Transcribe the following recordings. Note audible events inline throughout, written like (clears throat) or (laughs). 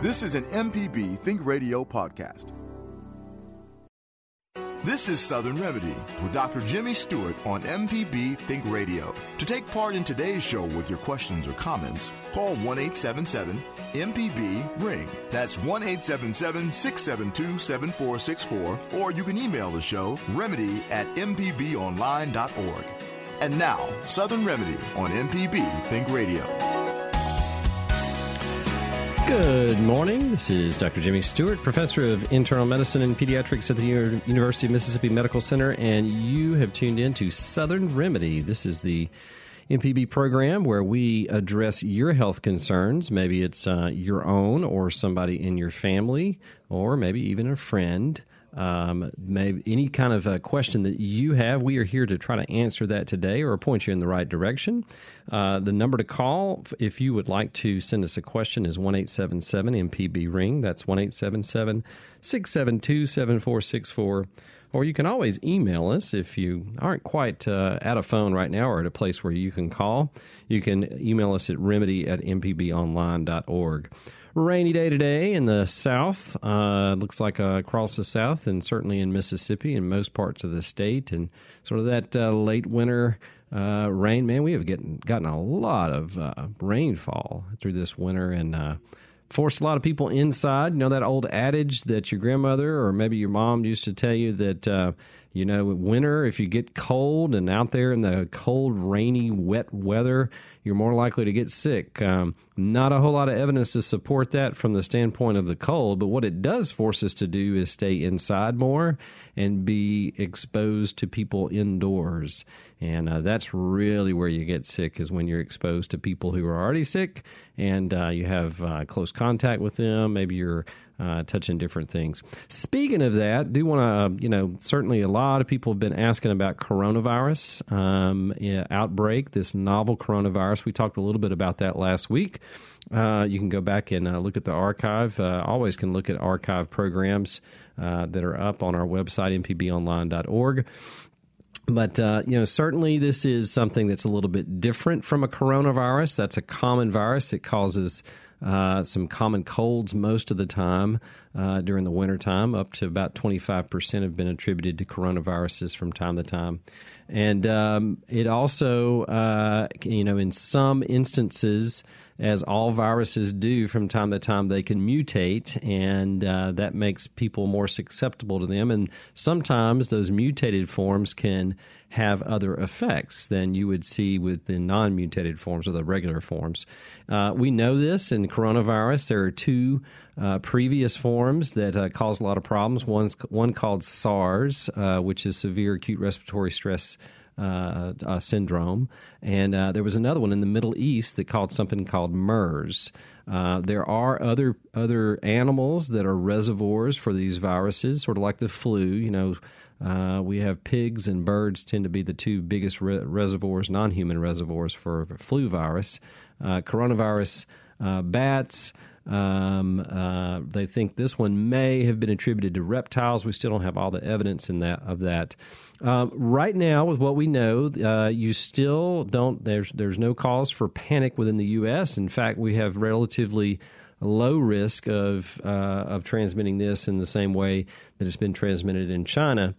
This is an MPB Think Radio podcast. This is Southern Remedy with Dr. Jimmy Stewart on MPB Think Radio. To take part in today's show with your questions or comments, call 1 877 MPB Ring. That's 1 877 672 7464, or you can email the show remedy at mpbonline.org. And now, Southern Remedy on MPB Think Radio. Good morning. This is Dr. Jimmy Stewart, professor of internal medicine and pediatrics at the University of Mississippi Medical Center, and you have tuned in to Southern Remedy. This is the MPB program where we address your health concerns. Maybe it's uh, your own or somebody in your family, or maybe even a friend. Um, maybe any kind of a question that you have, we are here to try to answer that today or point you in the right direction. Uh, the number to call if you would like to send us a question is one eight seven seven MPB ring. That's one eight seven seven six seven two seven four six four. Or you can always email us if you aren't quite uh, at a phone right now or at a place where you can call. You can email us at remedy at mpbonline.org rainy day today in the south. Uh, looks like uh, across the south and certainly in Mississippi and most parts of the state. And sort of that uh, late winter uh, rain. Man, we have getting, gotten a lot of uh, rainfall through this winter and uh, forced a lot of people inside. You know that old adage that your grandmother or maybe your mom used to tell you that. You know, winter, if you get cold and out there in the cold, rainy, wet weather, you're more likely to get sick. Um, not a whole lot of evidence to support that from the standpoint of the cold, but what it does force us to do is stay inside more and be exposed to people indoors. And uh, that's really where you get sick is when you're exposed to people who are already sick and uh, you have uh, close contact with them. Maybe you're uh, touching different things. Speaking of that, do want to, uh, you know, certainly a lot of people have been asking about coronavirus um, outbreak, this novel coronavirus. We talked a little bit about that last week. Uh, you can go back and uh, look at the archive. Uh, always can look at archive programs uh, that are up on our website, mpbonline.org. But uh, you know, certainly this is something that's a little bit different from a coronavirus. That's a common virus. It causes uh, some common colds most of the time uh, during the wintertime. Up to about 25% have been attributed to coronaviruses from time to time. And um, it also, uh, you know, in some instances, as all viruses do from time to time, they can mutate, and uh, that makes people more susceptible to them. And sometimes those mutated forms can have other effects than you would see with the non mutated forms or the regular forms. Uh, we know this in coronavirus. There are two uh, previous forms that uh, cause a lot of problems. One's, one called SARS, uh, which is severe acute respiratory stress. Uh, uh, syndrome, and uh, there was another one in the Middle East that called something called MERS. Uh, there are other other animals that are reservoirs for these viruses, sort of like the flu. You know, uh, we have pigs and birds tend to be the two biggest re- reservoirs, non-human reservoirs for flu virus. Uh, coronavirus, bats. Um, uh, they think this one may have been attributed to reptiles. We still don't have all the evidence in that of that. Um, right now, with what we know, uh, you still don't. There's there's no cause for panic within the U.S. In fact, we have relatively low risk of uh, of transmitting this in the same way that it's been transmitted in China.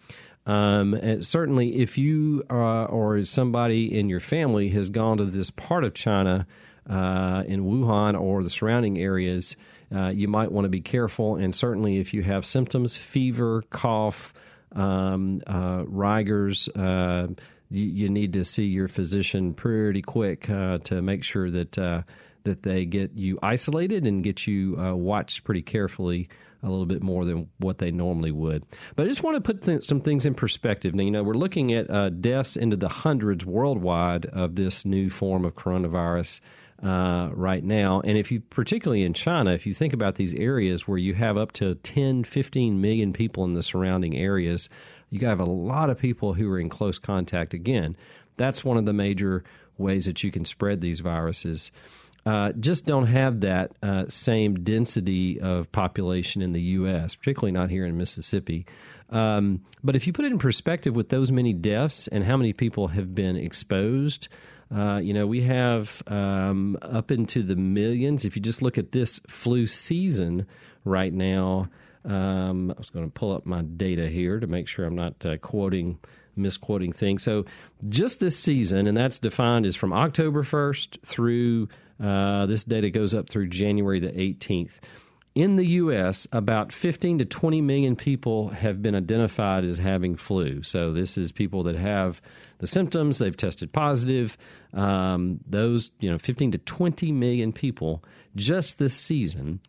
Um, certainly, if you uh, or somebody in your family has gone to this part of China uh, in Wuhan or the surrounding areas, uh, you might want to be careful. And certainly, if you have symptoms, fever, cough, um, uh, rigors, uh, you, you, need to see your physician pretty quick to make sure that that they get you isolated and get you uh, watched pretty carefully a little bit more than what they normally would. But I just want to put th- some things in perspective. Now, you know, we're looking at uh, deaths into the hundreds worldwide of this new form of coronavirus. Uh, right now. And if you, particularly in China, if you think about these areas where you have up to 10, 15 million people in the surrounding areas, you have a lot of people who are in close contact. Again, that's one of the major ways that you can spread these viruses. Uh, just don't have that uh, same density of population in the U.S., particularly not here in Mississippi. Um, but if you put it in perspective with those many deaths and how many people have been exposed, uh, you know, we have um, up into the millions. If you just look at this flu season right now, um, I was going to pull up my data here to make sure I'm not uh, quoting misquoting things. So just this season, and that's defined as from October 1st through uh, this data goes up through January the 18th. In the U.S., about 15 to 20 million people have been identified as having flu. So this is people that have the symptoms, they've tested positive. Um, those, you know, 15 to 20 million people just this season.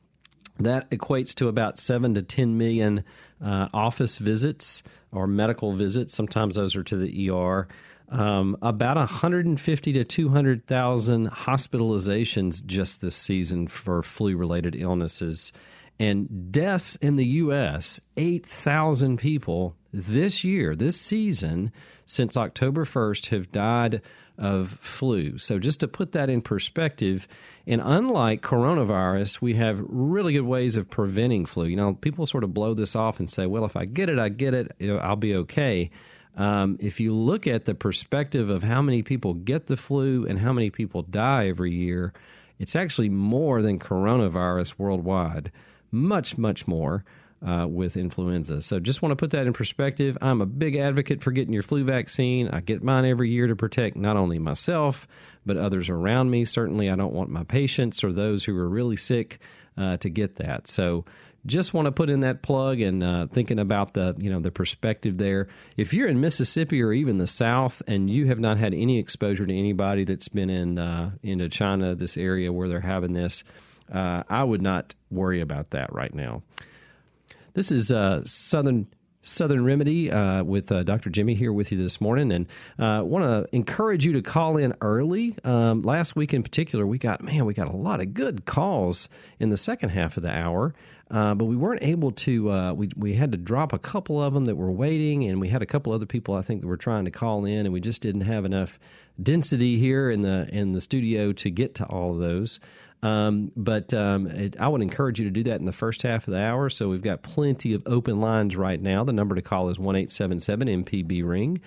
That equates to about 7 to 10 million uh, office visits or medical visits. Sometimes those are to the ER. Um, about 150 to 200,000 hospitalizations just this season for flu related illnesses. And deaths in the U.S., 8,000 people this year, this season, since October 1st, have died of flu. So, just to put that in perspective, and unlike coronavirus, we have really good ways of preventing flu. You know, people sort of blow this off and say, well, if I get it, I get it, I'll be okay. Um, if you look at the perspective of how many people get the flu and how many people die every year, it's actually more than coronavirus worldwide. Much, much more. Uh, with influenza. So just want to put that in perspective. I'm a big advocate for getting your flu vaccine. I get mine every year to protect not only myself, but others around me. Certainly, I don't want my patients or those who are really sick uh, to get that. So just want to put in that plug and uh, thinking about the you know the perspective there. If you're in Mississippi or even the South and you have not had any exposure to anybody that's been in uh, into China, this area where they're having this, uh, I would not worry about that right now. This is uh, Southern Southern Remedy uh, with uh, Dr. Jimmy here with you this morning, and uh, want to encourage you to call in early. Um, last week in particular, we got man, we got a lot of good calls in the second half of the hour. Uh, but we weren't able to. Uh, we we had to drop a couple of them that were waiting, and we had a couple other people I think that were trying to call in, and we just didn't have enough density here in the in the studio to get to all of those. Um, but um, it, I would encourage you to do that in the first half of the hour. So we've got plenty of open lines right now. The number to call is one eight seven seven MPB ring.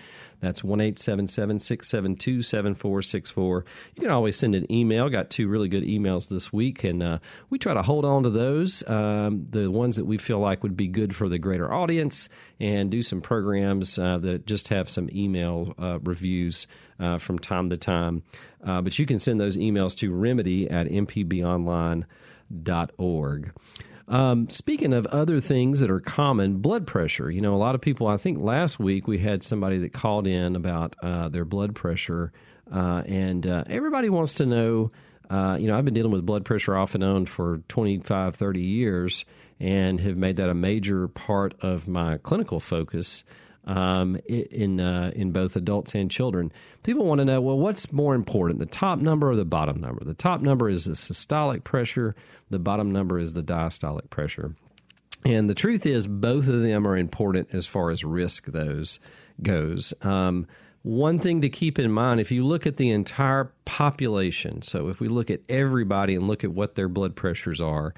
That's 1 672 7464. You can always send an email. Got two really good emails this week, and uh, we try to hold on to those, um, the ones that we feel like would be good for the greater audience, and do some programs uh, that just have some email uh, reviews uh, from time to time. Uh, but you can send those emails to remedy at mpbonline.org. Um, speaking of other things that are common, blood pressure. You know, a lot of people, I think last week we had somebody that called in about uh, their blood pressure, uh, and uh, everybody wants to know. Uh, you know, I've been dealing with blood pressure off and on for 25, 30 years and have made that a major part of my clinical focus um, in uh, in both adults and children. People want to know, well, what's more important, the top number or the bottom number? The top number is the systolic pressure. The bottom number is the diastolic pressure. And the truth is, both of them are important as far as risk those goes. Um, one thing to keep in mind if you look at the entire population, so if we look at everybody and look at what their blood pressures are,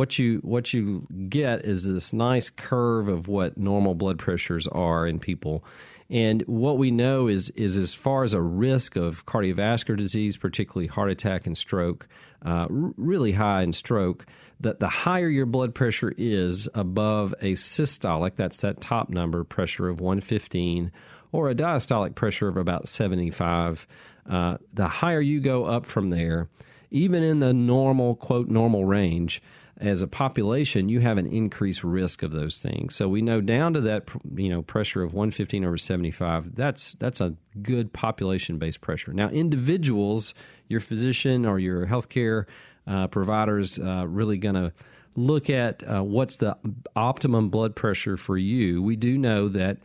what you what you get is this nice curve of what normal blood pressures are in people. And what we know is is as far as a risk of cardiovascular disease, particularly heart attack and stroke, uh, really high in stroke, that the higher your blood pressure is above a systolic, that's that top number pressure of 115, or a diastolic pressure of about 75, uh, the higher you go up from there, even in the normal quote normal range, as a population, you have an increased risk of those things. So we know down to that, you know, pressure of 115 over 75. That's that's a good population-based pressure. Now, individuals, your physician or your healthcare uh, providers, uh, really going to look at uh, what's the optimum blood pressure for you. We do know that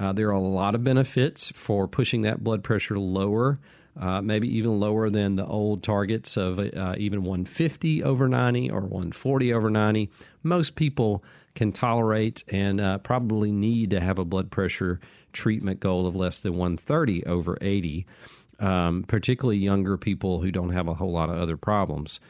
uh, there are a lot of benefits for pushing that blood pressure lower uh, maybe even lower than the old targets of uh, even 150 over 90 or 140 over 90. Most people can tolerate and uh, probably need to have a blood pressure treatment goal of less than 130 over 80, um, particularly younger people who don't have a whole lot of other problems.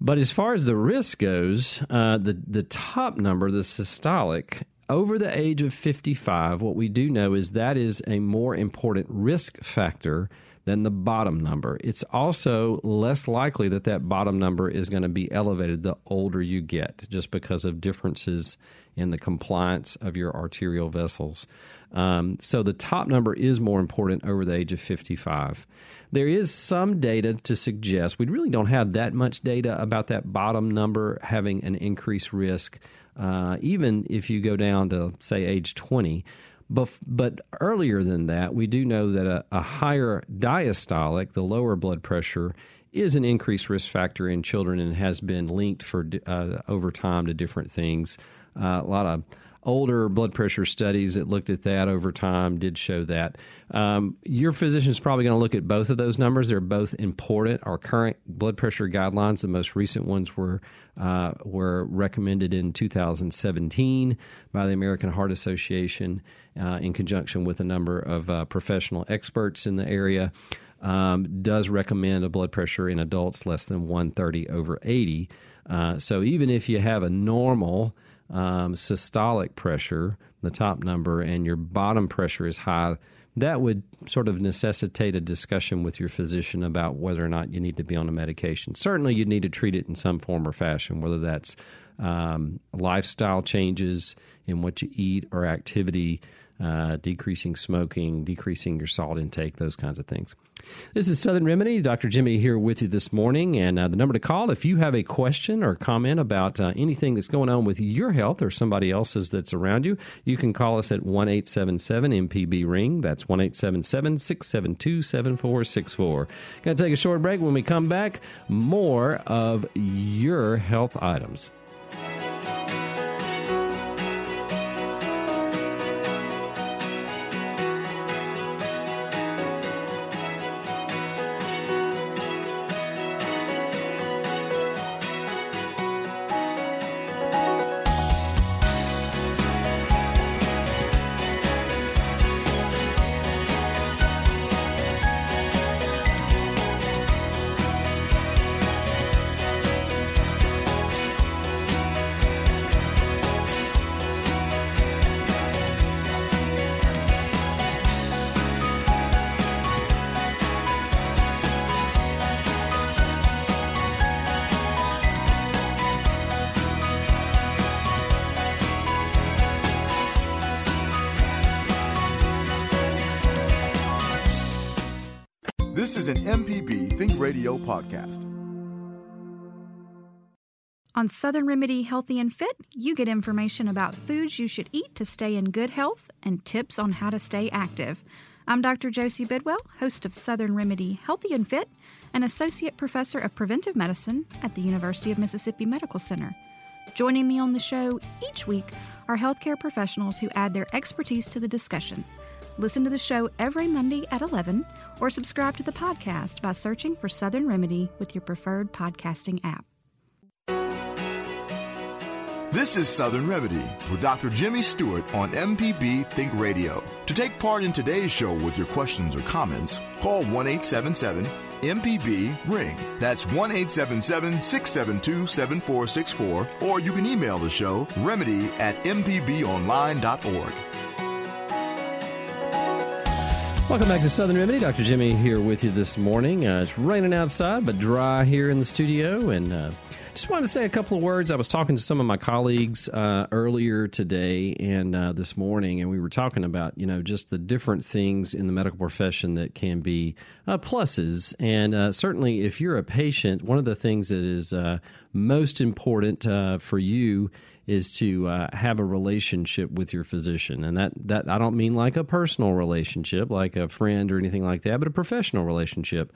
But as far as the risk goes, uh, the the top number, the systolic, over the age of 55, what we do know is that is a more important risk factor than the bottom number. It's also less likely that that bottom number is going to be elevated the older you get, just because of differences in the compliance of your arterial vessels. Um, so the top number is more important over the age of 55. There is some data to suggest we really don't have that much data about that bottom number having an increased risk, uh, even if you go down to, say, age 20. But, but earlier than that, we do know that a, a higher diastolic, the lower blood pressure, is an increased risk factor in children and has been linked for uh, over time to different things. Uh, a lot of older blood pressure studies that looked at that over time did show that. Um, your physician is probably going to look at both of those numbers. They're both important. Our current blood pressure guidelines, the most recent ones were uh, were recommended in 2017 by the American Heart Association uh, in conjunction with a number of uh, professional experts in the area. Um, does recommend a blood pressure in adults less than 130 over 80. Uh, so even if you have a normal um, systolic pressure, the top number, and your bottom pressure is high, that would sort of necessitate a discussion with your physician about whether or not you need to be on a medication. Certainly, you need to treat it in some form or fashion, whether that's um, lifestyle changes in what you eat or activity uh, decreasing smoking, decreasing your salt intake, those kinds of things. This is Southern Remedy. Dr. Jimmy here with you this morning. And uh, the number to call if you have a question or comment about uh, anything that's going on with your health or somebody else's that's around you, you can call us at 1 877 MPB Ring. That's 1 877 672 7464. Going to take a short break. When we come back, more of your health items. This is an MPB Think Radio podcast. On Southern Remedy Healthy and Fit, you get information about foods you should eat to stay in good health and tips on how to stay active. I'm Dr. Josie Bidwell, host of Southern Remedy Healthy and Fit, and Associate Professor of Preventive Medicine at the University of Mississippi Medical Center. Joining me on the show each week are healthcare professionals who add their expertise to the discussion. Listen to the show every Monday at 11 or subscribe to the podcast by searching for Southern Remedy with your preferred podcasting app. This is Southern Remedy with Dr. Jimmy Stewart on MPB Think Radio. To take part in today's show with your questions or comments, call 1 877 MPB Ring. That's 1 877 672 7464, or you can email the show remedy at mpbonline.org. Welcome back to Southern Remedy. Dr. Jimmy here with you this morning. Uh, it's raining outside, but dry here in the studio. And uh, just wanted to say a couple of words. I was talking to some of my colleagues uh, earlier today and uh, this morning, and we were talking about, you know, just the different things in the medical profession that can be uh, pluses. And uh, certainly, if you're a patient, one of the things that is most important for you is to uh, have a relationship with your physician, and that that I don't mean like a personal relationship, like a friend or anything like that, but a professional relationship.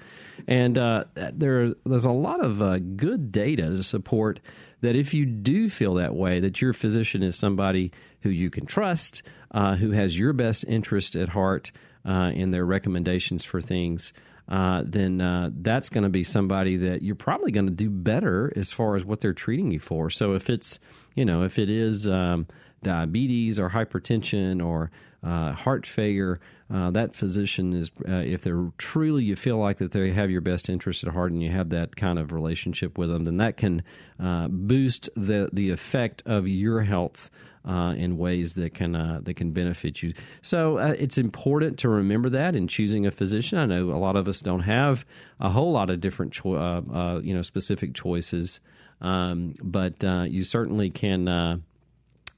And uh, there there's a lot of uh, good data to support that if you do feel that way, that your physician is somebody who you can trust, uh, who has your best interest at heart uh, in their recommendations for things. Uh, then uh, that's going to be somebody that you're probably going to do better as far as what they're treating you for. So if it's, you know, if it is um, diabetes or hypertension or uh, heart failure, uh, that physician is, uh, if they're truly you feel like that they have your best interest at heart and you have that kind of relationship with them, then that can uh, boost the the effect of your health uh, in ways that can uh, that can benefit you. So it's important to remember that in choosing a physician. I know a lot of us don't have a whole lot of different cho- you know specific choices, um, but you certainly can.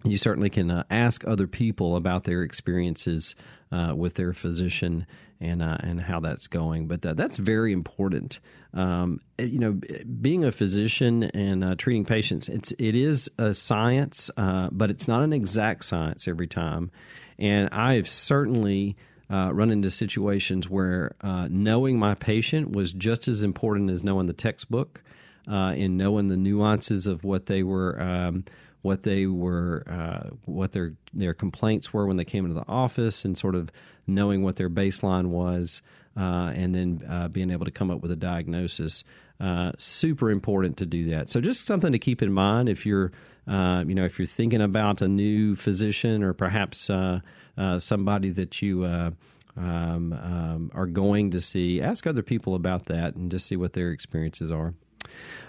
You certainly can ask other people about their experiences with their physician and uh, and how that's going. But uh, that's very important. Um, you know, being a physician and uh, treating patients, it's it is a science, uh, but it's not an exact science every time. And I've certainly uh, run into situations where uh, knowing my patient was just as important as knowing the textbook and knowing the nuances of what they were. Um, what they were, uh, what their their complaints were when they came into the office, and sort of knowing what their baseline was, uh, and then uh, being able to come up with a diagnosis. Uh, super important to do that. So just something to keep in mind if you're, uh, you know, if you're thinking about a new physician or perhaps somebody that you. Um, um, are going to see. Ask other people about that and just see what their experiences are.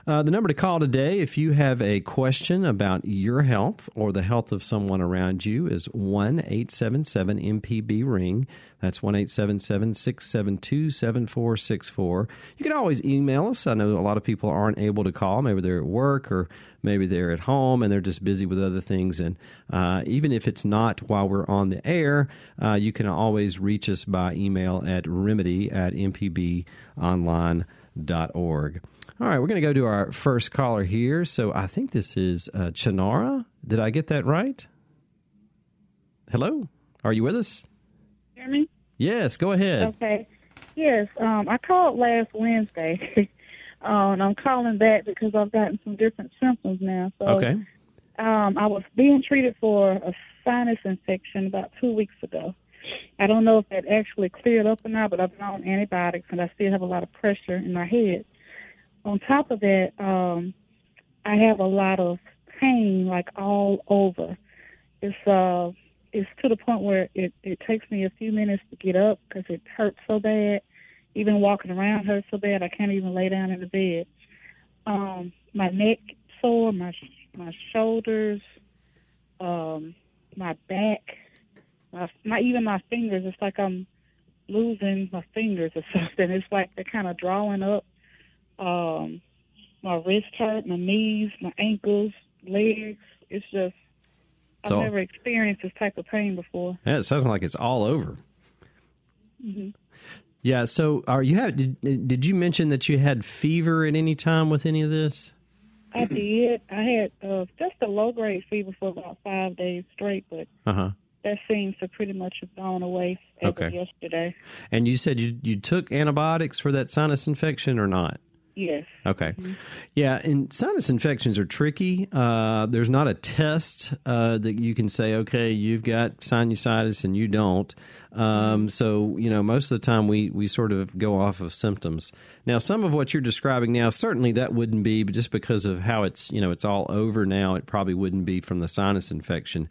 Uh, the number to call today, if you have a question about your health or the health of someone around you, is 1 877 MPB Ring. That's 1 877 672 7464. You can always email us. I know a lot of people aren't able to call. Maybe they're at work or maybe they're at home and they're just busy with other things. And uh, even if it's not while we're on the air, uh, you can always reach us by email at remedy at mpbonline.org. All right, we're going to go to our first caller here. So I think this is uh, Chinara. Did I get that right? Hello, are you with us? Hear me? Yes, go ahead. Okay. Yes, um, I called last Wednesday, uh, (laughs) and I'm calling back because I've gotten some different symptoms now. So, okay. Um, I was being treated for a sinus infection about two weeks ago. I don't know if that actually cleared up or not, but I've been on antibiotics and I still have a lot of pressure in my head on top of that, um, I have a lot of pain like all over. It's uh, it's to the point where it it takes me a few minutes to get up because it hurts so bad. Even walking around hurts so bad I can't even lay down in the bed. Um, my neck sore, my my shoulders, um, my back, my, my even my fingers. It's like I'm losing my fingers or (laughs) something. It's like they're kind of drawing up um, my wrist hurt, my knees, my ankles, legs. It's just I've so, never experienced this type of pain before. Yeah, it sounds like it's all over. Mm-hmm. Yeah. So, are you had did, did you mention that you had fever at any time with any of this? I (clears throat) did. I had uh, just a low grade fever for about five days straight, but uh-huh. that seems to pretty much have gone away as okay. of yesterday. And you said you you took antibiotics for that sinus infection or not? Yes. Okay. Mm-hmm. Yeah, and sinus infections are tricky. Uh, there's not a test uh, that you can say, okay, you've got sinusitis and you don't. Um, mm-hmm. so you know, most of the time we we sort of go off of symptoms. Now, some of what you're describing now, certainly that wouldn't be, but just because of how it's you know it's all over now, it probably wouldn't be from the sinus infection.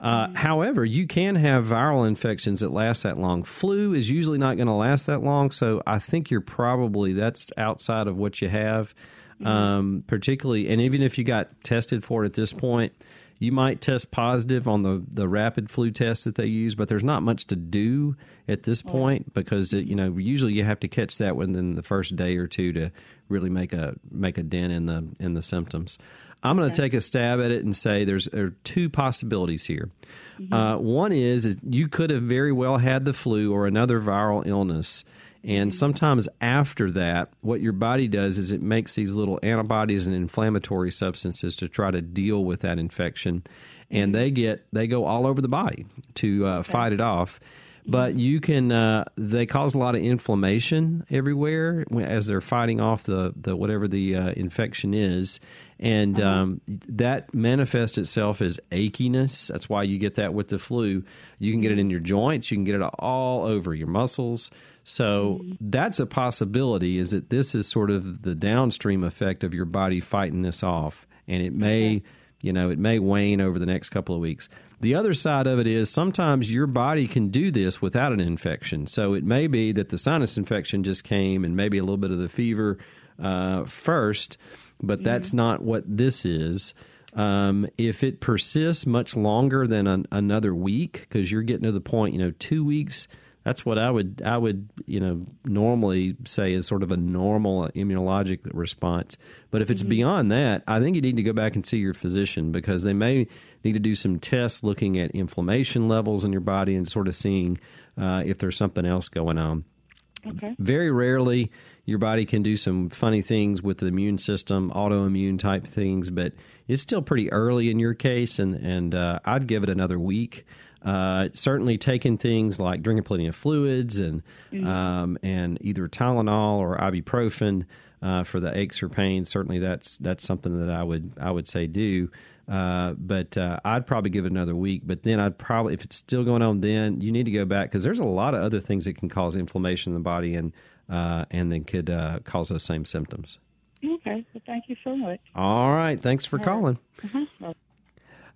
Uh, mm-hmm. However, you can have viral infections that last that long. Flu is usually not going to last that long, so I think you're probably that's outside of what you have, mm-hmm. um, particularly. And even if you got tested for it at this point, you might test positive on the, the rapid flu test that they use, but there's not much to do at this point because it, you know usually you have to catch that within the first day or two to really make a make a dent in the in the symptoms. I'm going to okay. take a stab at it and say there's there are two possibilities here. Mm-hmm. Uh, one is, is you could have very well had the flu or another viral illness. And mm-hmm. sometimes after that, what your body does is it makes these little antibodies and inflammatory substances to try to deal with that infection, and mm-hmm. they get they go all over the body to uh, okay. fight it off. But you can uh, they cause a lot of inflammation everywhere as they're fighting off the, the whatever the uh, infection is. And uh-huh. um, that manifests itself as achiness. That's why you get that with the flu. You can get it in your joints. You can get it all over your muscles. So mm-hmm. that's a possibility is that this is sort of the downstream effect of your body fighting this off. And it may you know it may wane over the next couple of weeks the other side of it is sometimes your body can do this without an infection. So it may be that the sinus infection just came and maybe a little bit of the fever uh, first, but mm-hmm. that's not what this is. Um, if it persists much longer than an, another week, because you're getting to the point, you know, two weeks that's what I would I would you know normally say is sort of a normal immunologic response. But if it's mm-hmm. beyond that, I think you need to go back and see your physician because they may need to do some tests looking at inflammation levels in your body and sort of seeing uh, if there's something else going on. Okay. Very rarely, your body can do some funny things with the immune system, autoimmune type things, but it's still pretty early in your case, and and uh, I'd give it another week. Uh, certainly taking things like drinking plenty of fluids and mm-hmm. um, and either Tylenol or ibuprofen uh, for the aches or pains. Certainly, that's that's something that I would I would say do. Uh, but uh, I'd probably give it another week. But then I'd probably, if it's still going on, then you need to go back because there's a lot of other things that can cause inflammation in the body and uh, and then could uh, cause those same symptoms. Okay, well, thank you so much. All right, thanks for calling. Uh-huh.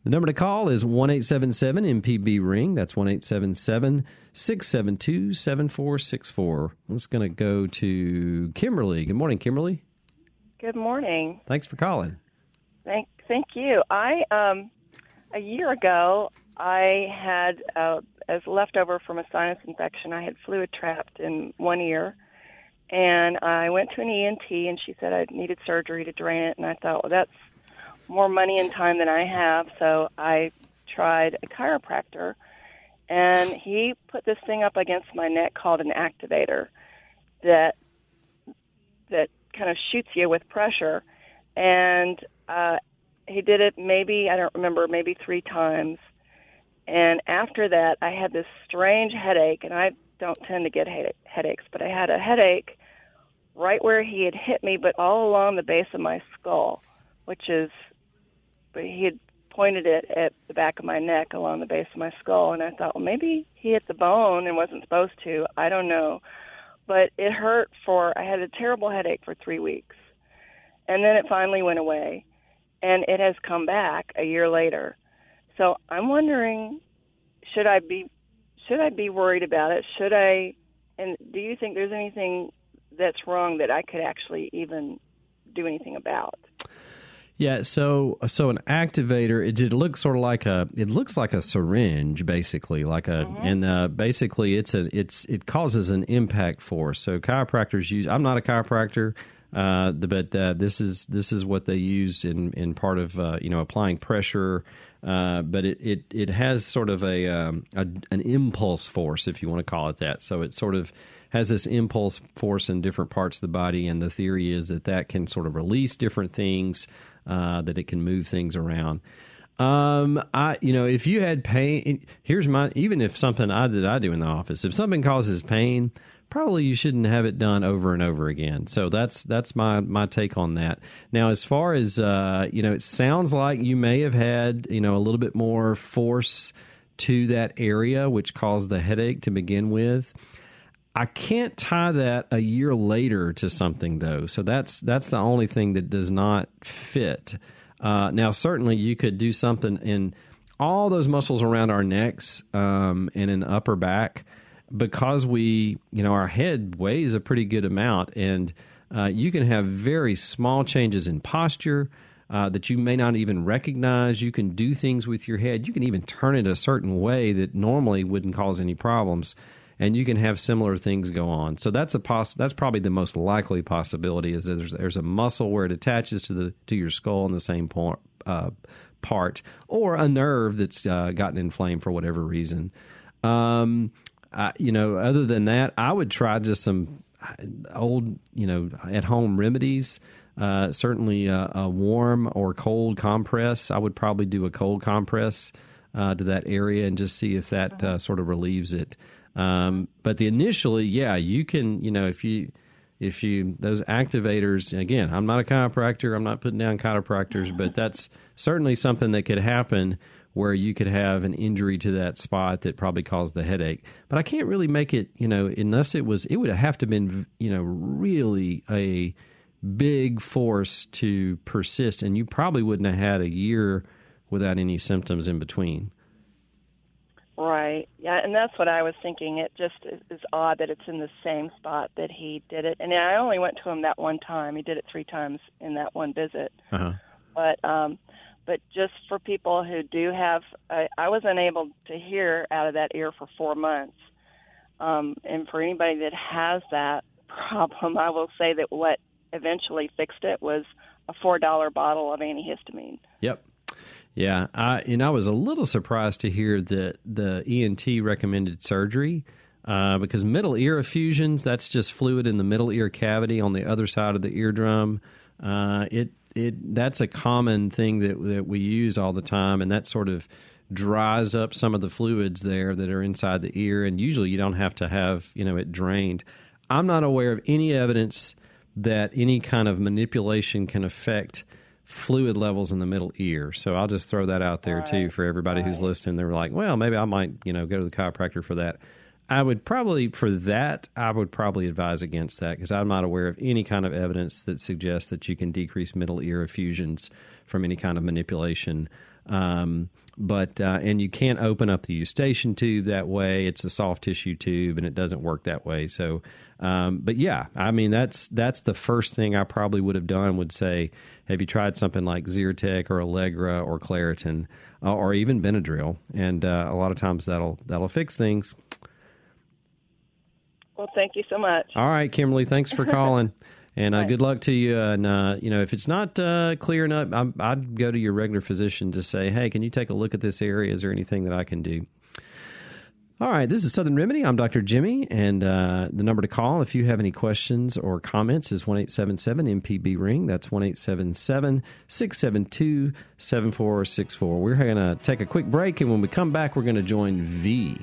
The number to call is 1 877 MPB Ring. That's 1 877 672 7464. Let's going to go to Kimberly. Good morning, Kimberly. Good morning. Thanks for calling. Thank, thank you. I, um, a year ago, I had, uh, as leftover from a sinus infection, I had fluid trapped in one ear. And I went to an ENT, and she said I needed surgery to drain it. And I thought, well, that's more money and time than I have, so I tried a chiropractor, and he put this thing up against my neck called an activator that that kind of shoots you with pressure, and uh, he did it maybe I don't remember maybe three times, and after that I had this strange headache, and I don't tend to get headaches, but I had a headache right where he had hit me, but all along the base of my skull, which is but he had pointed it at the back of my neck along the base of my skull and I thought, well maybe he hit the bone and wasn't supposed to. I don't know. But it hurt for I had a terrible headache for 3 weeks. And then it finally went away and it has come back a year later. So I'm wondering should I be should I be worried about it? Should I and do you think there's anything that's wrong that I could actually even do anything about? Yeah, so so an activator it, it looks sort of like a it looks like a syringe basically like a mm-hmm. and uh, basically it's a it's it causes an impact force. So chiropractors use I'm not a chiropractor uh, but uh, this is this is what they use in in part of uh, you know applying pressure uh, but it, it it has sort of a, um, a an impulse force if you want to call it that. So it sort of has this impulse force in different parts of the body, and the theory is that that can sort of release different things uh, that it can move things around. Um, I, you know, if you had pain, here's my, even if something I did, I do in the office, if something causes pain, probably you shouldn't have it done over and over again. So that's, that's my, my take on that. Now, as far as, uh, you know, it sounds like you may have had, you know, a little bit more force to that area, which caused the headache to begin with. I can't tie that a year later to something though, so that's that's the only thing that does not fit. Uh, now, certainly, you could do something in all those muscles around our necks um, and in upper back because we, you know, our head weighs a pretty good amount, and uh, you can have very small changes in posture. Uh, that you may not even recognize. You can do things with your head. You can even turn it a certain way that normally wouldn't cause any problems and you can have similar things go on. So that's a poss- that's probably the most likely possibility is that there's there's a muscle where it attaches to the to your skull in the same point, uh, part, or a nerve that's uh, gotten inflamed for whatever reason. Um, You know, other than that, I would try just some old, you know, at home remedies. Uh, certainly, a, a, warm or cold compress. I would probably do a cold compress uh, to that area and just see if that uh, sort of relieves it. Um, but the initially, yeah, you can, you know, if you if you those activators again, I'm not a chiropractor, I'm not putting down chiropractors, but that's certainly something that could happen where you could have an injury to that spot that probably caused the headache. But I can't really make it, you know, unless it was, it would have to been, you know, really a big force to persist, and you probably wouldn't have had a year without any symptoms in between. Right. Yeah, and that's what I was thinking. It just is odd that it's in the same spot that he did it. And I only went to him that one time. He did it three times in that one visit. Uh-huh. But um but just for people who do have I, I was unable to hear out of that ear for 4 months. Um and for anybody that has that (laughs) problem, I will say that what eventually fixed it was a $4 bottle of antihistamine. Yep. Yeah, I, and I was a little surprised to hear that the ENT recommended surgery uh, because middle ear effusions, that's just fluid in the middle ear cavity on the other side of the eardrum. Uh, it it that's a common thing that that we use all the time, and that sort of dries up some of the fluids there that are inside the ear. And usually, you don't have to have you know it drained. I'm not aware of any evidence that any kind of manipulation can affect fluid levels in the middle ear. So I'll just throw that out there right. too for everybody who's listening. They're like, well, maybe I might, you know, go to the chiropractor for that. I would probably, for that, I would probably advise against that because I'm not aware of any kind of evidence that suggests that you can decrease middle ear effusions from any kind of manipulation. Um, but uh, and you can't open up the eustachian tube that way. It's a soft tissue tube, and it doesn't work that way. So, um, but yeah, I mean that's that's the first thing I probably would have done. Would say, have you tried something like Zyrtec or Allegra or Claritin uh, or even Benadryl? And uh, a lot of times that'll that'll fix things. Well, thank you so much. All right, Kimberly, thanks for (laughs) calling. And uh, good luck to you. And uh, you know, if it's not uh, clear enough, i would go to your regular physician to say, "Hey, can you take a look at this area? Is there anything that I can do?" All right, this is Southern Remedy. I'm Dr. Jimmy, and uh, the number to call if you have any questions or comments is one eight seven seven MPB ring. That's one eight seven seven six seven two seven four six four. We're going to take a quick break, and when we come back, we're going to join V.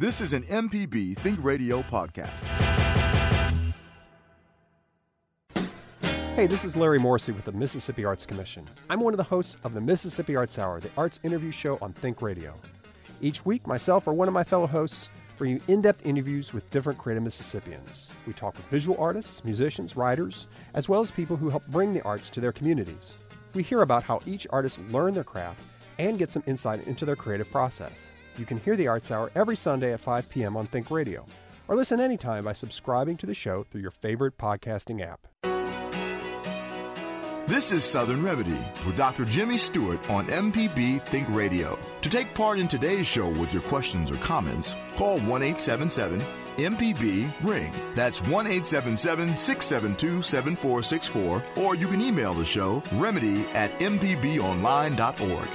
This is an MPB Think Radio podcast. Hey, this is Larry Morrisey with the Mississippi Arts Commission. I'm one of the hosts of the Mississippi Arts Hour, the arts interview show on Think Radio. Each week, myself or one of my fellow hosts bring you in depth interviews with different creative Mississippians. We talk with visual artists, musicians, writers, as well as people who help bring the arts to their communities. We hear about how each artist learned their craft and get some insight into their creative process. You can hear the Arts Hour every Sunday at 5 p.m. on Think Radio, or listen anytime by subscribing to the show through your favorite podcasting app. This is Southern Remedy with Dr. Jimmy Stewart on MPB Think Radio. To take part in today's show with your questions or comments, call 1 877 MPB Ring. That's 1 877 672 7464, or you can email the show remedy at mpbonline.org.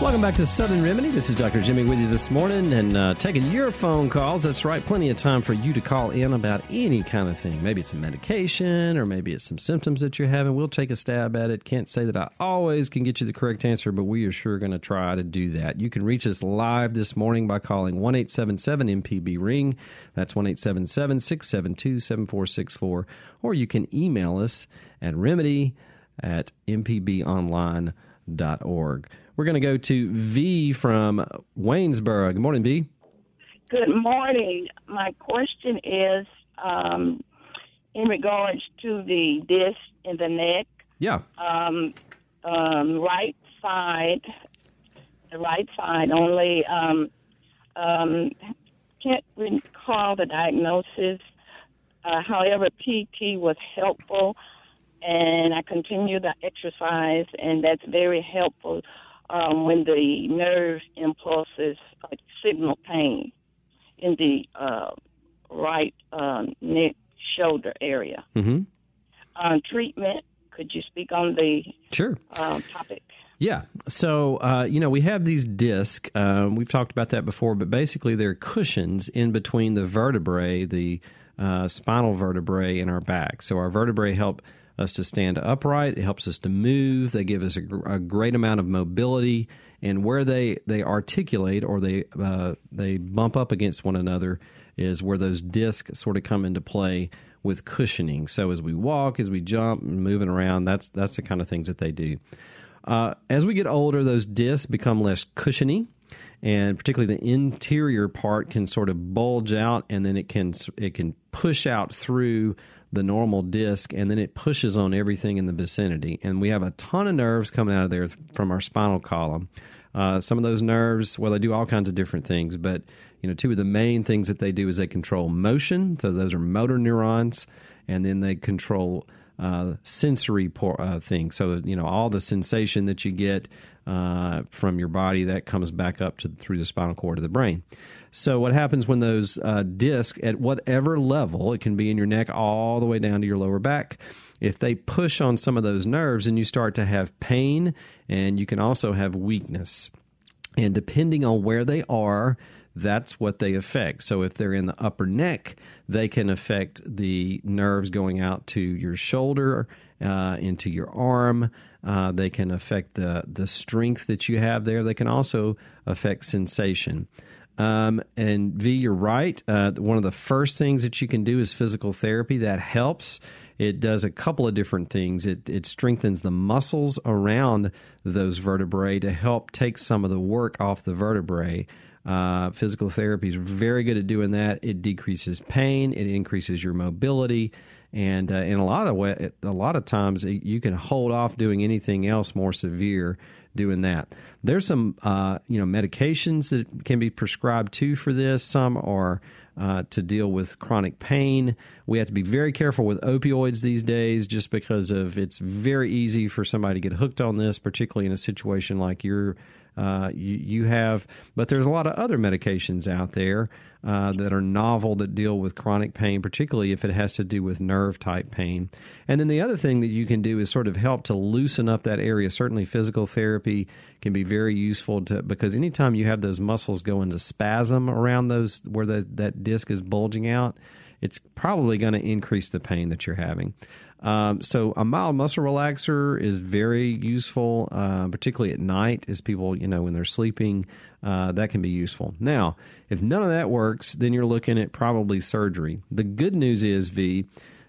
Welcome back to Southern Remedy. This is Dr. Jimmy with you this morning and uh, taking your phone calls. That's right, plenty of time for you to call in about any kind of thing. Maybe it's a medication or maybe it's some symptoms that you're having. We'll take a stab at it. Can't say that I always can get you the correct answer, but we are sure going to try to do that. You can reach us live this morning by calling 1 877 MPB Ring. That's 1 877 672 7464. Or you can email us at remedy at mpbonline.org. We're going to go to V from Waynesboro. Good morning, V. Good morning. My question is um, in regards to the disc in the neck, Yeah. um, um, right side, the right side only. Um, um, can't recall the diagnosis. Uh, however, PT was helpful, and I continue the exercise, and that's very helpful um, when the nerve impulses uh, signal pain in the uh, right um, neck shoulder area. Mm-hmm. Um, treatment. Could you speak on the Sure. um, topic? Yeah. So, uh, you know, we have these discs. Um, we've talked about that before, but basically they're cushions in between the vertebrae, the uh, spinal vertebrae in our back. So our vertebrae help us to stand upright. It helps us to move. They give us a, a great amount of mobility. And where they, they articulate or they uh, they bump up against one another is where those discs sort of come into play with cushioning. So as we walk, as we jump, and moving around, that's that's the kind of things that they do. Uh, as we get older, those discs become less cushiony, and particularly the interior part can sort of bulge out, and then it can it can push out through the normal disc, and then it pushes on everything in the vicinity. And we have a ton of nerves coming out of there from our spinal column. Uh, some of those nerves, well, they do all kinds of different things, but you know, two of the main things that they do is they control motion. So those are motor neurons, and then they control uh, sensory por- uh, things. So you know, all the sensation that you get uh, from your body that comes back up to through the spinal cord of the brain. So what happens when those uh, discs at whatever level, it can be in your neck all the way down to your lower back, if they push on some of those nerves and you start to have pain and you can also have weakness. And depending on where they are, that's what they affect. So if they're in the upper neck, they can affect the nerves going out to your shoulder, uh, into your arm. Uh, they can affect the the strength that you have there. They can also affect sensation. Um, and V, you're right. Uh, one of the first things that you can do is physical therapy. That helps. It does a couple of different things. It, it strengthens the muscles around those vertebrae to help take some of the work off the vertebrae. Uh, physical therapy is very good at doing that. It decreases pain. It increases your mobility, and uh, in a lot of way, a lot of times you can hold off doing anything else more severe doing that. There's some uh, you know medications that can be prescribed too for this. Some are uh, to deal with chronic pain. We have to be very careful with opioids these days, just because of it's very easy for somebody to get hooked on this, particularly in a situation like you're uh, you, you have. But there's a lot of other medications out there uh, that are novel that deal with chronic pain, particularly if it has to do with nerve type pain. And then the other thing that you can do is sort of help to loosen up that area. Certainly, physical therapy can be very useful to because anytime you have those muscles go into spasm around those where the, that disc is bulging out, it's probably going to increase the pain that you're having. Um, so a mild muscle relaxer is very useful, uh, particularly at night, as people you know when they're sleeping. Uh, that can be useful. Now, if none of that works, then you're looking at probably surgery. The good news is, V,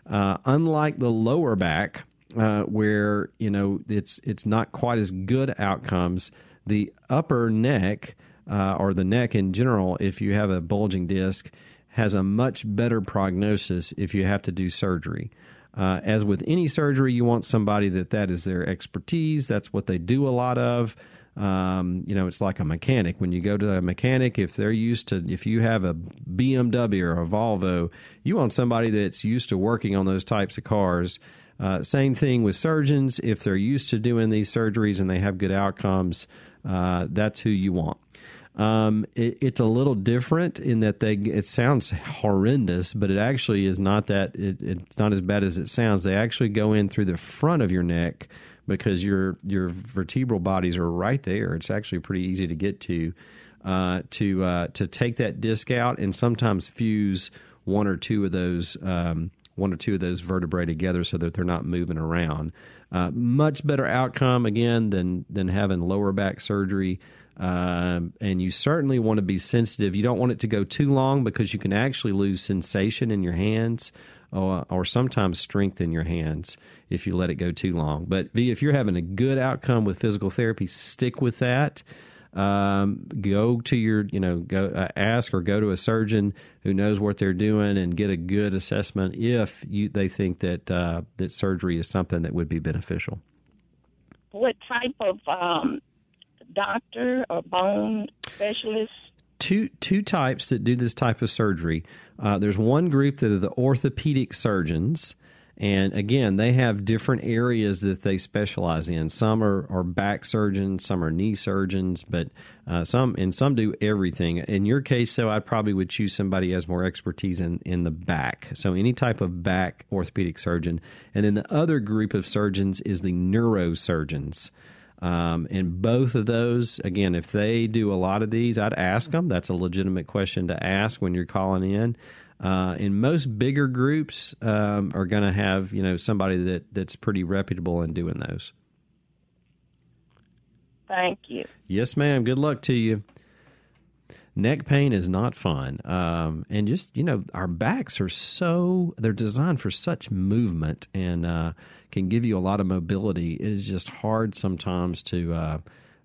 uh, unlike the lower back, uh, where you know it's it's not quite as good outcomes, the upper neck uh, or the neck in general, if you have a bulging disc, has a much better prognosis if you have to do surgery. Uh, as with any surgery, you want somebody that that is their expertise. That's what they do a lot of. Um, you know, it's like a mechanic. When you go to a mechanic, if they're used to, if you have a BMW or a Volvo, you want somebody that's used to working on those types of cars. Uh, same thing with surgeons. If they're used to doing these surgeries and they have good outcomes, uh, that's who you want. Um, it, it's a little different in that they. It sounds horrendous, but it actually is not that. It, it's not as bad as it sounds. They actually go in through the front of your neck because your your vertebral bodies are right there. It's actually pretty easy to get to. Uh, to uh, to take that disc out and sometimes fuse one or two of those um, one or two of those vertebrae together so that they're not moving around. Uh, much better outcome again than than having lower back surgery. Um, and you certainly want to be sensitive. You don't want it to go too long because you can actually lose sensation in your hands or, or sometimes strength in your hands if you let it go too long. But if you're having a good outcome with physical therapy, stick with that. um, go to your, you know, go uh, ask or go to a surgeon who knows what they're doing and get a good assessment if you they think that uh, that surgery is something that would be beneficial. What type of um, doctor or bone specialist? Two two types that do this type of surgery. Uh, there's one group that are the orthopedic surgeons and again, they have different areas that they specialize in. Some are, are back surgeons, some are knee surgeons, but uh, some and some do everything. In your case, though, I probably would choose somebody who has more expertise in, in the back. So any type of back orthopedic surgeon. And then the other group of surgeons is the neurosurgeons. Um, and both of those, again, if they do a lot of these, I'd ask them. That's a legitimate question to ask when you're calling in. Uh, in most bigger groups um, are going to have you know somebody that that's pretty reputable in doing those. Thank you. Yes, ma'am. Good luck to you. Neck pain is not fun, um, and just you know our backs are so they're designed for such movement and uh, can give you a lot of mobility. It is just hard sometimes to. Uh,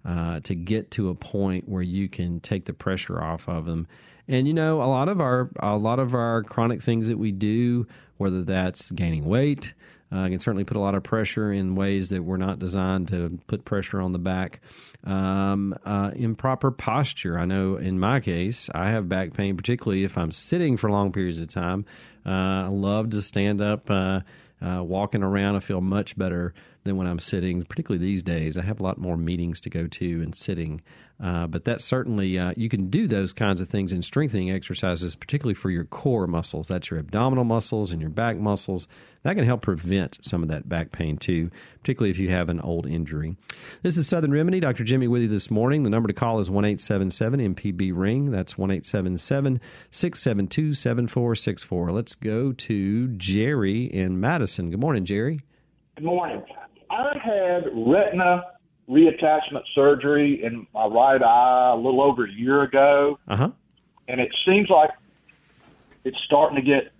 uh, to get to a point where you can take the pressure off of them and you know, a lot of our a lot of our chronic things that we do, whether that's gaining weight, uh, can certainly put a lot of pressure in ways that were not designed to put pressure on the back. Um, uh, improper posture. I know in my case, I have back pain, particularly if I'm sitting for long periods of time. Uh, I love to stand up. Uh, uh, walking around, I feel much better than when I'm sitting, particularly these days. I have a lot more meetings to go to and sitting. Uh, but that certainly, uh, you can do those kinds of things in strengthening exercises, particularly for your core muscles. That's your abdominal muscles and your back muscles. That can help prevent some of that back pain too, particularly if you have an old injury. This is Southern Remedy. Dr. Jimmy with you this morning. The number to call is 1 877 MPB Ring. That's 1 877 672 7464. Let's go to Jerry in Madison. Good morning, Jerry. Good morning. I had retina reattachment surgery in my right eye a little over a year ago. Uh-huh. And it seems like it's starting to get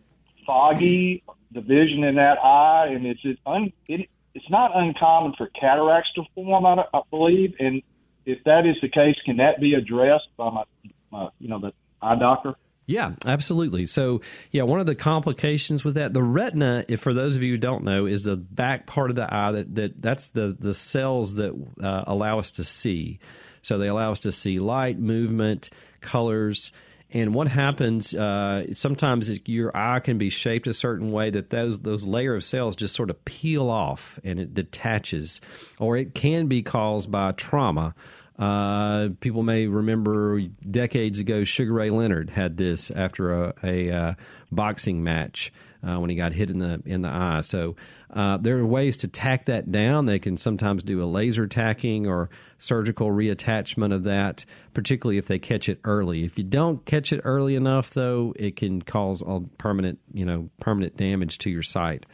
foggy, the vision in that eye, and it's it, un, it, it's not uncommon for cataracts to form, I, I believe. And if that is the case, can that be addressed by my, my you know, the eye doctor? Yeah, absolutely. So, yeah, one of the complications with that, the retina, if for those of you who don't know, is the back part of the eye that, that that's the the cells that uh, allow us to see. So they allow us to see light, movement, colors. And what happens? Uh, sometimes your eye can be shaped a certain way that those those layer of cells just sort of peel off and it detaches, or it can be caused by trauma. Uh, people may remember decades ago, Sugar Ray Leonard had this after a, a uh, boxing match uh, when he got hit in the in the eye. So uh, there are ways to tack that down. They can sometimes do a laser tacking or surgical reattachment of that, particularly if they catch it early. If you don't catch it early enough, though, it can cause permanent you know permanent damage to your sight.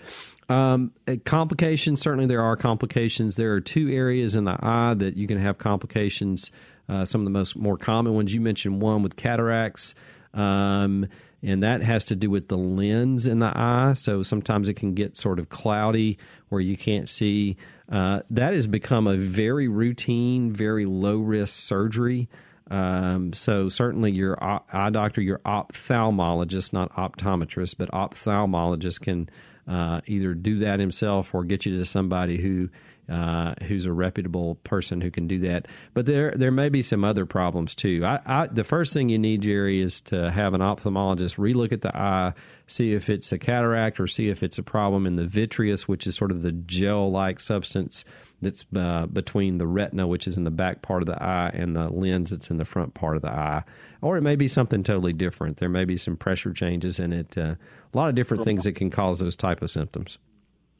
Um, complications, certainly there are complications. There are two areas in the eye that you can have complications. Uh, some of the most more common ones you mentioned one with cataracts, um, and that has to do with the lens in the eye. So sometimes it can get sort of cloudy where you can't see. Uh, that has become a very routine, very low risk surgery. Um, so certainly your eye doctor, your ophthalmologist, not optometrist, but ophthalmologist can uh, either do that himself or get you to somebody who uh, who's a reputable person who can do that. But there there may be some other problems too. I, I, the first thing you need, Jerry, is to have an ophthalmologist relook at the eye, see if it's a cataract or see if it's a problem in the vitreous, which is sort of the gel like substance that's uh, between the retina, which is in the back part of the eye, and the lens that's in the front part of the eye. Or it may be something totally different. There may be some pressure changes in it. Uh, a lot of different things that can cause those type of symptoms.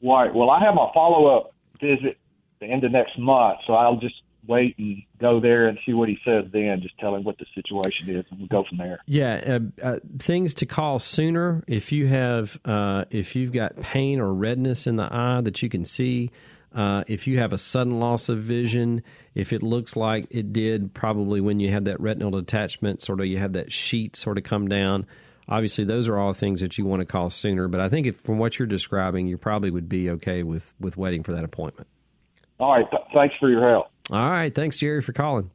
Right. Well, I have my follow up visit the end of next month, so I'll just wait and go there and see what he says then. Just tell him what the situation is, and we'll go from there. Yeah, uh, uh, things to call sooner if you have uh, if you've got pain or redness in the eye that you can see. Uh, if you have a sudden loss of vision, if it looks like it did probably when you had that retinal detachment, sort of you have that sheet sort of come down. Obviously, those are all things that you want to call sooner. But I think if, from what you're describing, you probably would be okay with, with waiting for that appointment. All right. Th- thanks for your help. All right. Thanks, Jerry, for calling.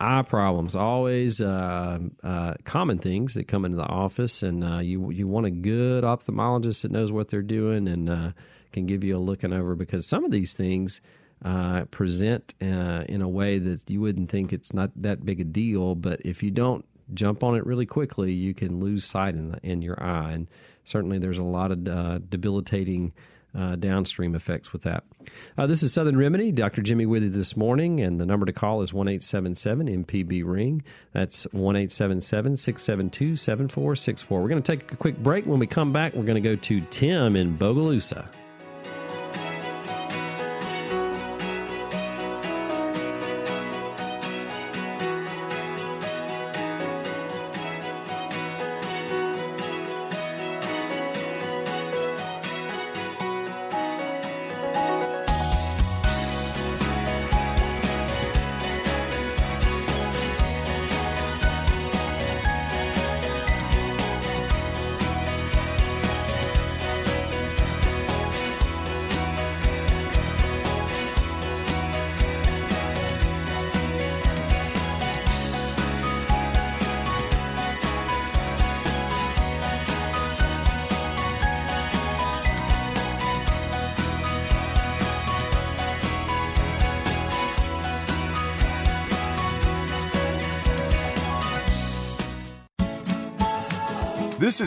eye problems always uh, uh, common things that come into the office and uh, you you want a good ophthalmologist that knows what they're doing and uh, can give you a looking over because some of these things uh, present uh, in a way that you wouldn't think it's not that big a deal but if you don't jump on it really quickly you can lose sight in, the, in your eye and certainly there's a lot of debilitating uh, downstream effects with that. Uh, this is Southern Remedy. Dr. Jimmy with you this morning, and the number to call is 1 877 MPB Ring. That's 1 877 672 7464. We're going to take a quick break. When we come back, we're going to go to Tim in Bogalusa.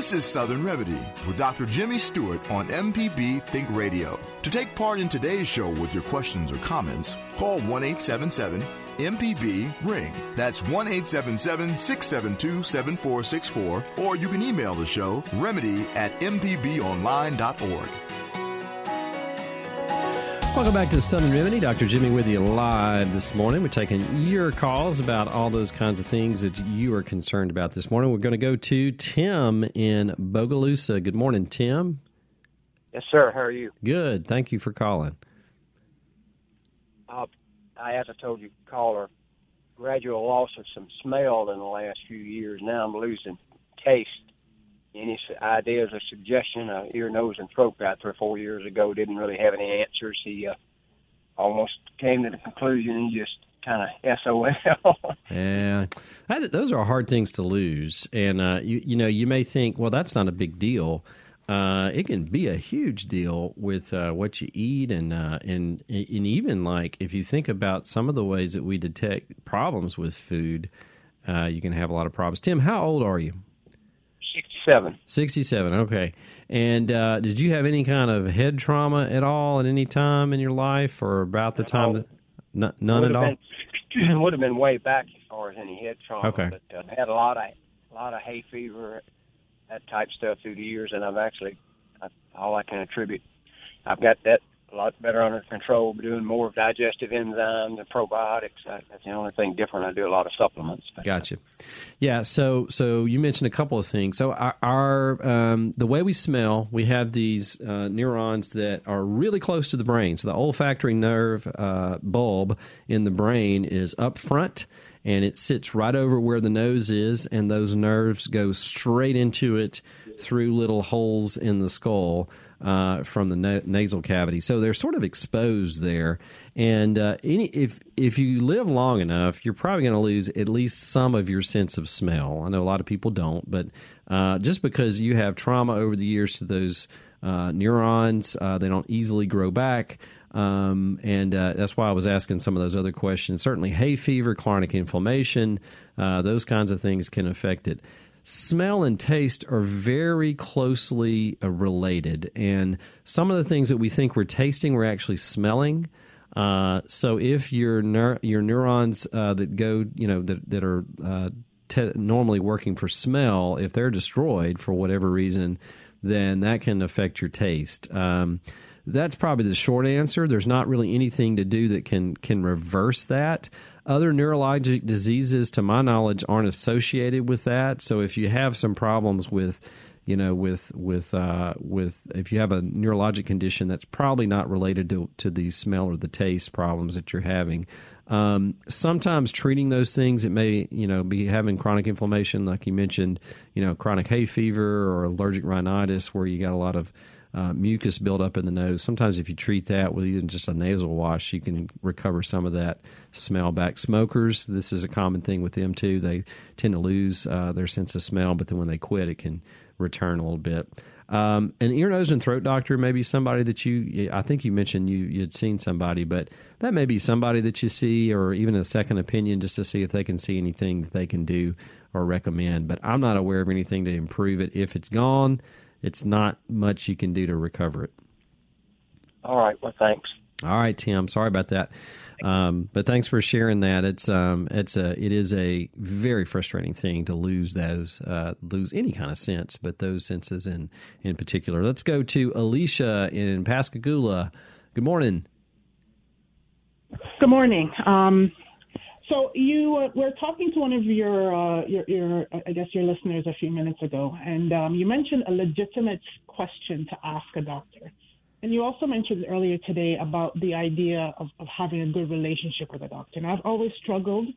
This is Southern Remedy with Dr. Jimmy Stewart on MPB Think Radio. To take part in today's show with your questions or comments, call 1 877 MPB Ring. That's 1 877 672 7464, or you can email the show remedy at mpbonline.org. Welcome back to Southern Remedy. Dr. Jimmy with you live this morning. We're taking your calls about all those kinds of things that you are concerned about this morning. We're going to go to Tim in Bogalusa. Good morning, Tim. Yes, sir. How are you? Good. Thank you for calling. Uh, I, as I told you, caller, gradual loss of some smell in the last few years. Now I'm losing taste any ideas or suggestion. Uh, ear, nose, and throat guy three or four years ago didn't really have any answers. He uh, almost came to the conclusion he just kind of SOL. (laughs) yeah, those are hard things to lose, and uh, you you know you may think, well, that's not a big deal. Uh, it can be a huge deal with uh, what you eat, and uh, and and even like if you think about some of the ways that we detect problems with food, uh, you can have a lot of problems. Tim, how old are you? 67. 67, okay. And uh, did you have any kind of head trauma at all at any time in your life or about the time? That, n- none at all? Been, (clears throat) it would have been way back as far as any head trauma. Okay. But uh, had a lot of a lot of hay fever, that type stuff through the years, and I've actually, I, all I can attribute, I've got that a lot better under control, doing more digestive enzymes and probiotics. That's the only thing different. I do a lot of supplements. Gotcha. Yeah. So, so you mentioned a couple of things. So, our, our um, the way we smell, we have these uh, neurons that are really close to the brain. So, the olfactory nerve uh, bulb in the brain is up front and it sits right over where the nose is, and those nerves go straight into it through little holes in the skull uh, from the na- nasal cavity. So they're sort of exposed there. And uh, any, if if you live long enough, you're probably going to lose at least some of your sense of smell. I know a lot of people don't, but uh, just because you have trauma over the years to those uh, neurons, uh, they don't easily grow back. Um, and uh, that's why I was asking some of those other questions. Certainly, hay fever, chronic inflammation, uh, those kinds of things can affect it smell and taste are very closely uh, related. And some of the things that we think we're tasting, we're actually smelling. Uh, so if your neur- your neurons uh, that go, you know, that that are uh, te- normally working for smell, if they're destroyed for whatever reason, then that can affect your taste. Um, that's probably the short answer. There's not really anything to do that can can reverse that. Other neurologic diseases, to my knowledge, aren't associated with that. So if you have some problems with you know, with with uh, with if you have a neurologic condition that's probably not related to to the smell or the taste problems that you're having. Um, sometimes treating those things, it may you know be having chronic inflammation, like you mentioned, you know, chronic hay fever or allergic rhinitis, where you got a lot of uh, mucus buildup in the nose. Sometimes, if you treat that with even just a nasal wash, you can recover some of that smell back. Smokers, this is a common thing with them too. They tend to lose uh, their sense of smell, but then when they quit, it can return a little bit. Um, an ear, nose, and throat doctor may be somebody that you. I think you mentioned you you'd seen somebody, but that may be somebody that you see, or even a second opinion, just to see if they can see anything that they can do or recommend. But I'm not aware of anything to improve it. If it's gone, it's not much you can do to recover it. All right. Well, thanks. All right, Tim. Sorry about that. Um, but thanks for sharing that. It's um, it's a it is a very frustrating thing to lose those uh, lose any kind of sense, but those senses in in particular. Let's go to Alicia in Pascagoula. Good morning. Good morning. Um, so you uh, were talking to one of your, uh, your, your, I guess your listeners a few minutes ago, and um, you mentioned a legitimate question to ask a doctor. And you also mentioned earlier today about the idea of, of having a good relationship with a doctor. And I've always struggled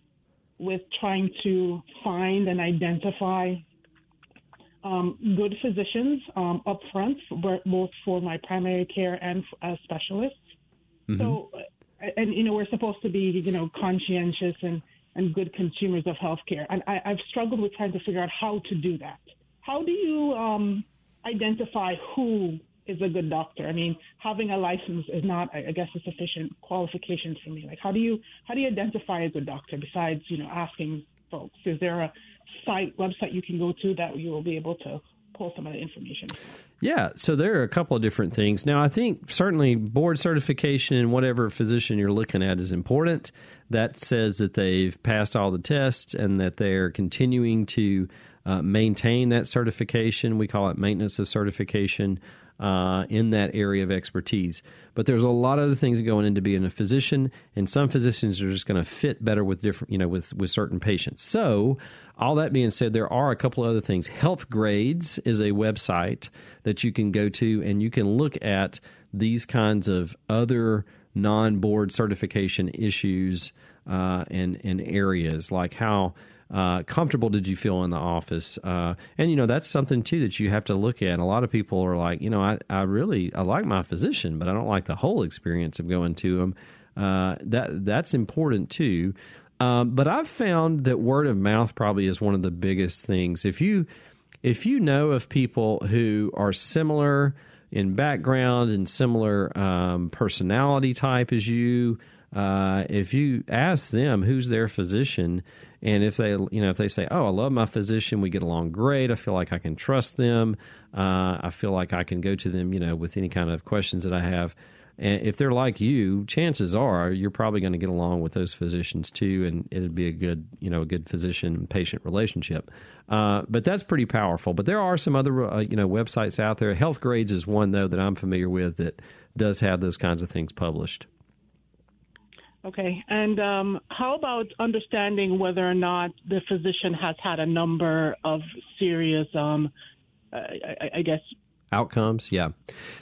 with trying to find and identify um, good physicians um, up front, both for my primary care and as specialists. Mm-hmm. So and you know we're supposed to be you know conscientious and and good consumers of healthcare. And I, I've struggled with trying to figure out how to do that. How do you um, identify who is a good doctor? I mean, having a license is not, I guess, a sufficient qualification for me. Like, how do you how do you identify a good doctor besides you know asking folks? Is there a site website you can go to that you will be able to pull some of the information. Yeah, so there are a couple of different things. Now, I think certainly board certification and whatever physician you're looking at is important. That says that they've passed all the tests and that they're continuing to uh, maintain that certification. We call it maintenance of certification uh, in that area of expertise. But there's a lot of other things going into being a physician, and some physicians are just going to fit better with different, you know, with with certain patients. So, all that being said, there are a couple of other things. Health Grades is a website that you can go to, and you can look at these kinds of other non-board certification issues uh, and and areas like how uh, comfortable did you feel in the office? Uh, and you know that's something too that you have to look at. A lot of people are like, you know, I, I really I like my physician, but I don't like the whole experience of going to them. Uh, that that's important too. Um, but I've found that word of mouth probably is one of the biggest things. If you if you know of people who are similar in background and similar um, personality type as you, uh, if you ask them who's their physician, and if they, you know, if they say, "Oh, I love my physician. We get along great. I feel like I can trust them. Uh, I feel like I can go to them, you know, with any kind of questions that I have." And if they're like you, chances are you're probably going to get along with those physicians too, and it'd be a good, you know, a good physician patient relationship. Uh, but that's pretty powerful. But there are some other, uh, you know, websites out there. Healthgrades is one though that I'm familiar with that does have those kinds of things published. Okay. And um, how about understanding whether or not the physician has had a number of serious, um, I, I, guess, outcomes? Yeah.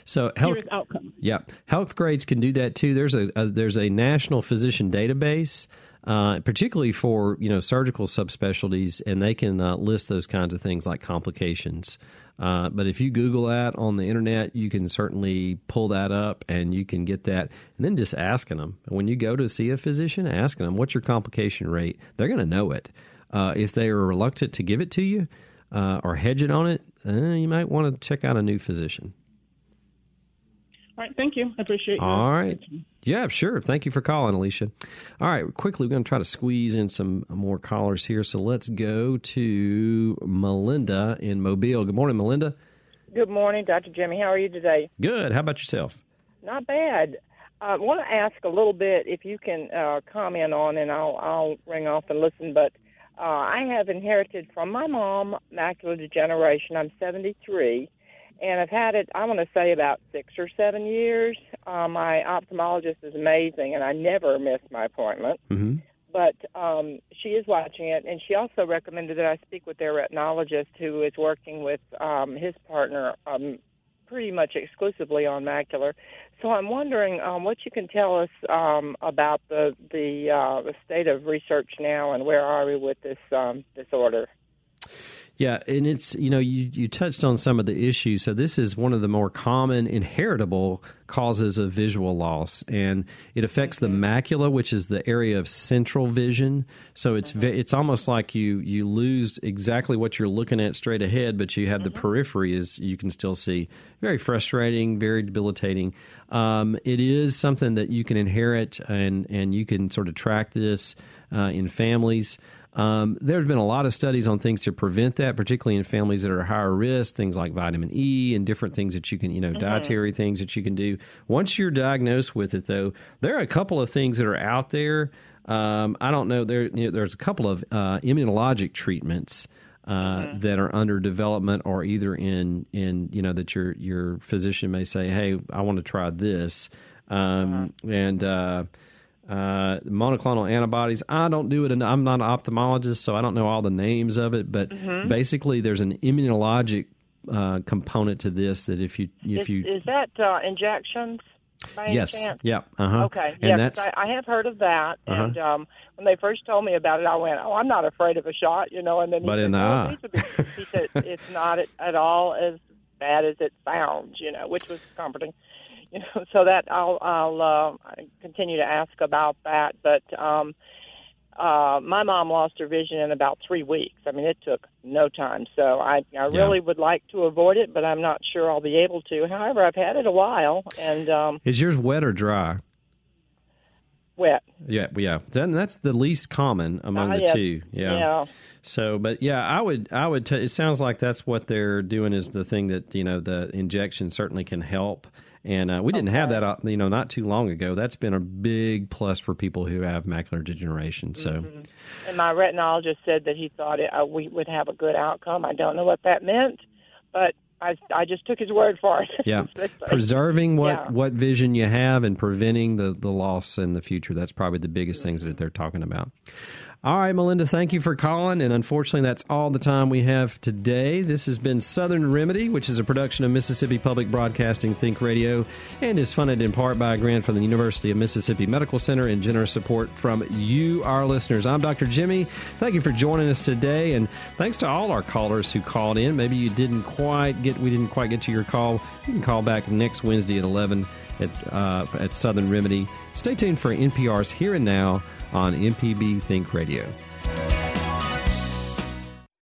So health outcomes. Yeah, Healthgrades can do that too. There's a, a there's a national physician database. Uh, particularly for you know surgical subspecialties, and they can uh, list those kinds of things like complications. Uh, but if you Google that on the internet, you can certainly pull that up and you can get that. And then just asking them when you go to see a physician, asking them what's your complication rate. They're going to know it. Uh, if they are reluctant to give it to you uh, or hedge it on it, uh, you might want to check out a new physician. All right. Thank you. I appreciate you. All right. Yeah, sure. Thank you for calling, Alicia. All right. Quickly, we're going to try to squeeze in some more callers here. So let's go to Melinda in Mobile. Good morning, Melinda. Good morning, Dr. Jimmy. How are you today? Good. How about yourself? Not bad. I want to ask a little bit if you can uh, comment on, and I'll I'll ring off and listen. But uh, I have inherited from my mom macular degeneration. I'm 73, and I've had it. I want to say about six or seven years. Uh, my ophthalmologist is amazing, and I never miss my appointment. Mm-hmm. But um, she is watching it, and she also recommended that I speak with their retinologist, who is working with um, his partner um, pretty much exclusively on macular. So I'm wondering um, what you can tell us um, about the the, uh, the state of research now, and where are we with this um, disorder? Yeah, and it's you know you you touched on some of the issues. So this is one of the more common inheritable causes of visual loss, and it affects the macula, which is the area of central vision. So it's ve- it's almost like you you lose exactly what you're looking at straight ahead, but you have the periphery is you can still see. Very frustrating, very debilitating. Um, it is something that you can inherit, and and you can sort of track this uh, in families. Um, there's been a lot of studies on things to prevent that, particularly in families that are higher risk, things like vitamin E and different things that you can, you know, Mhm. dietary things that you can do. Once you're diagnosed with it, though, there are a couple of things that are out there. Um, I don't know. There, you know, there's a couple of uh, immunologic treatments. Uh, That are under development, or either in in you know that your your physician may say, "Hey, I want to try this," um, and uh, uh, monoclonal antibodies. I don't do it. and I'm not an ophthalmologist, so I don't know all the names of it. But Mhm. basically, there's an immunologic uh, component to this that if you if is, you is that uh, injections? By yes chance? yeah uh huh Okay. and yeah, that's I, I have heard of that. Uh-huh. And um, when they first told me about it, I went, "Oh, I'm not afraid of a shot," you know. And then he But said, in the "No, eye." it needs to be-" he said it's not at all as bad as it sounds, you know, which was comforting. (laughs) So that I'll I'll uh, continue to ask about that. But um, uh, my mom lost her vision in about three weeks. I mean, it took no time. So I I Yeah. really would like to avoid it, but I'm not sure I'll be able to. However, I've had it a while, and um, is yours wet or dry? wet. Yeah, yeah. Then that's the least common among Ah, the yeah. two. Yeah. Yeah. So, but yeah, I would, I would. T- it sounds like that's what they're doing is the thing that you know the injection certainly can help. And uh, we didn't have that, uh, you know, not too long ago. That's been a big plus for people who have macular degeneration. So, Mm-hmm. And my retinologist said that he thought it, uh, we would have a good outcome. I don't know what that meant, but I I just took his word for it. (laughs) yeah, preserving what Yeah. what vision you have and preventing the the loss in the future. That's probably the biggest things that they're talking about. All right, Melinda, thank you for calling. And unfortunately, that's all the time we have today. This has been Southern Remedy, which is a production of Mississippi Public Broadcasting Think Radio and is funded in part by a grant from the University of Mississippi Medical Center and generous support from you, our listeners. I'm Dr. Jimmy. Thank you for joining us today. And thanks to all our callers who called in. Maybe you didn't quite get, we didn't quite get to your call. You can call back next Wednesday at 11 at, uh, at Southern Remedy. Stay tuned for NPR's Here and Now on MPB Think Radio.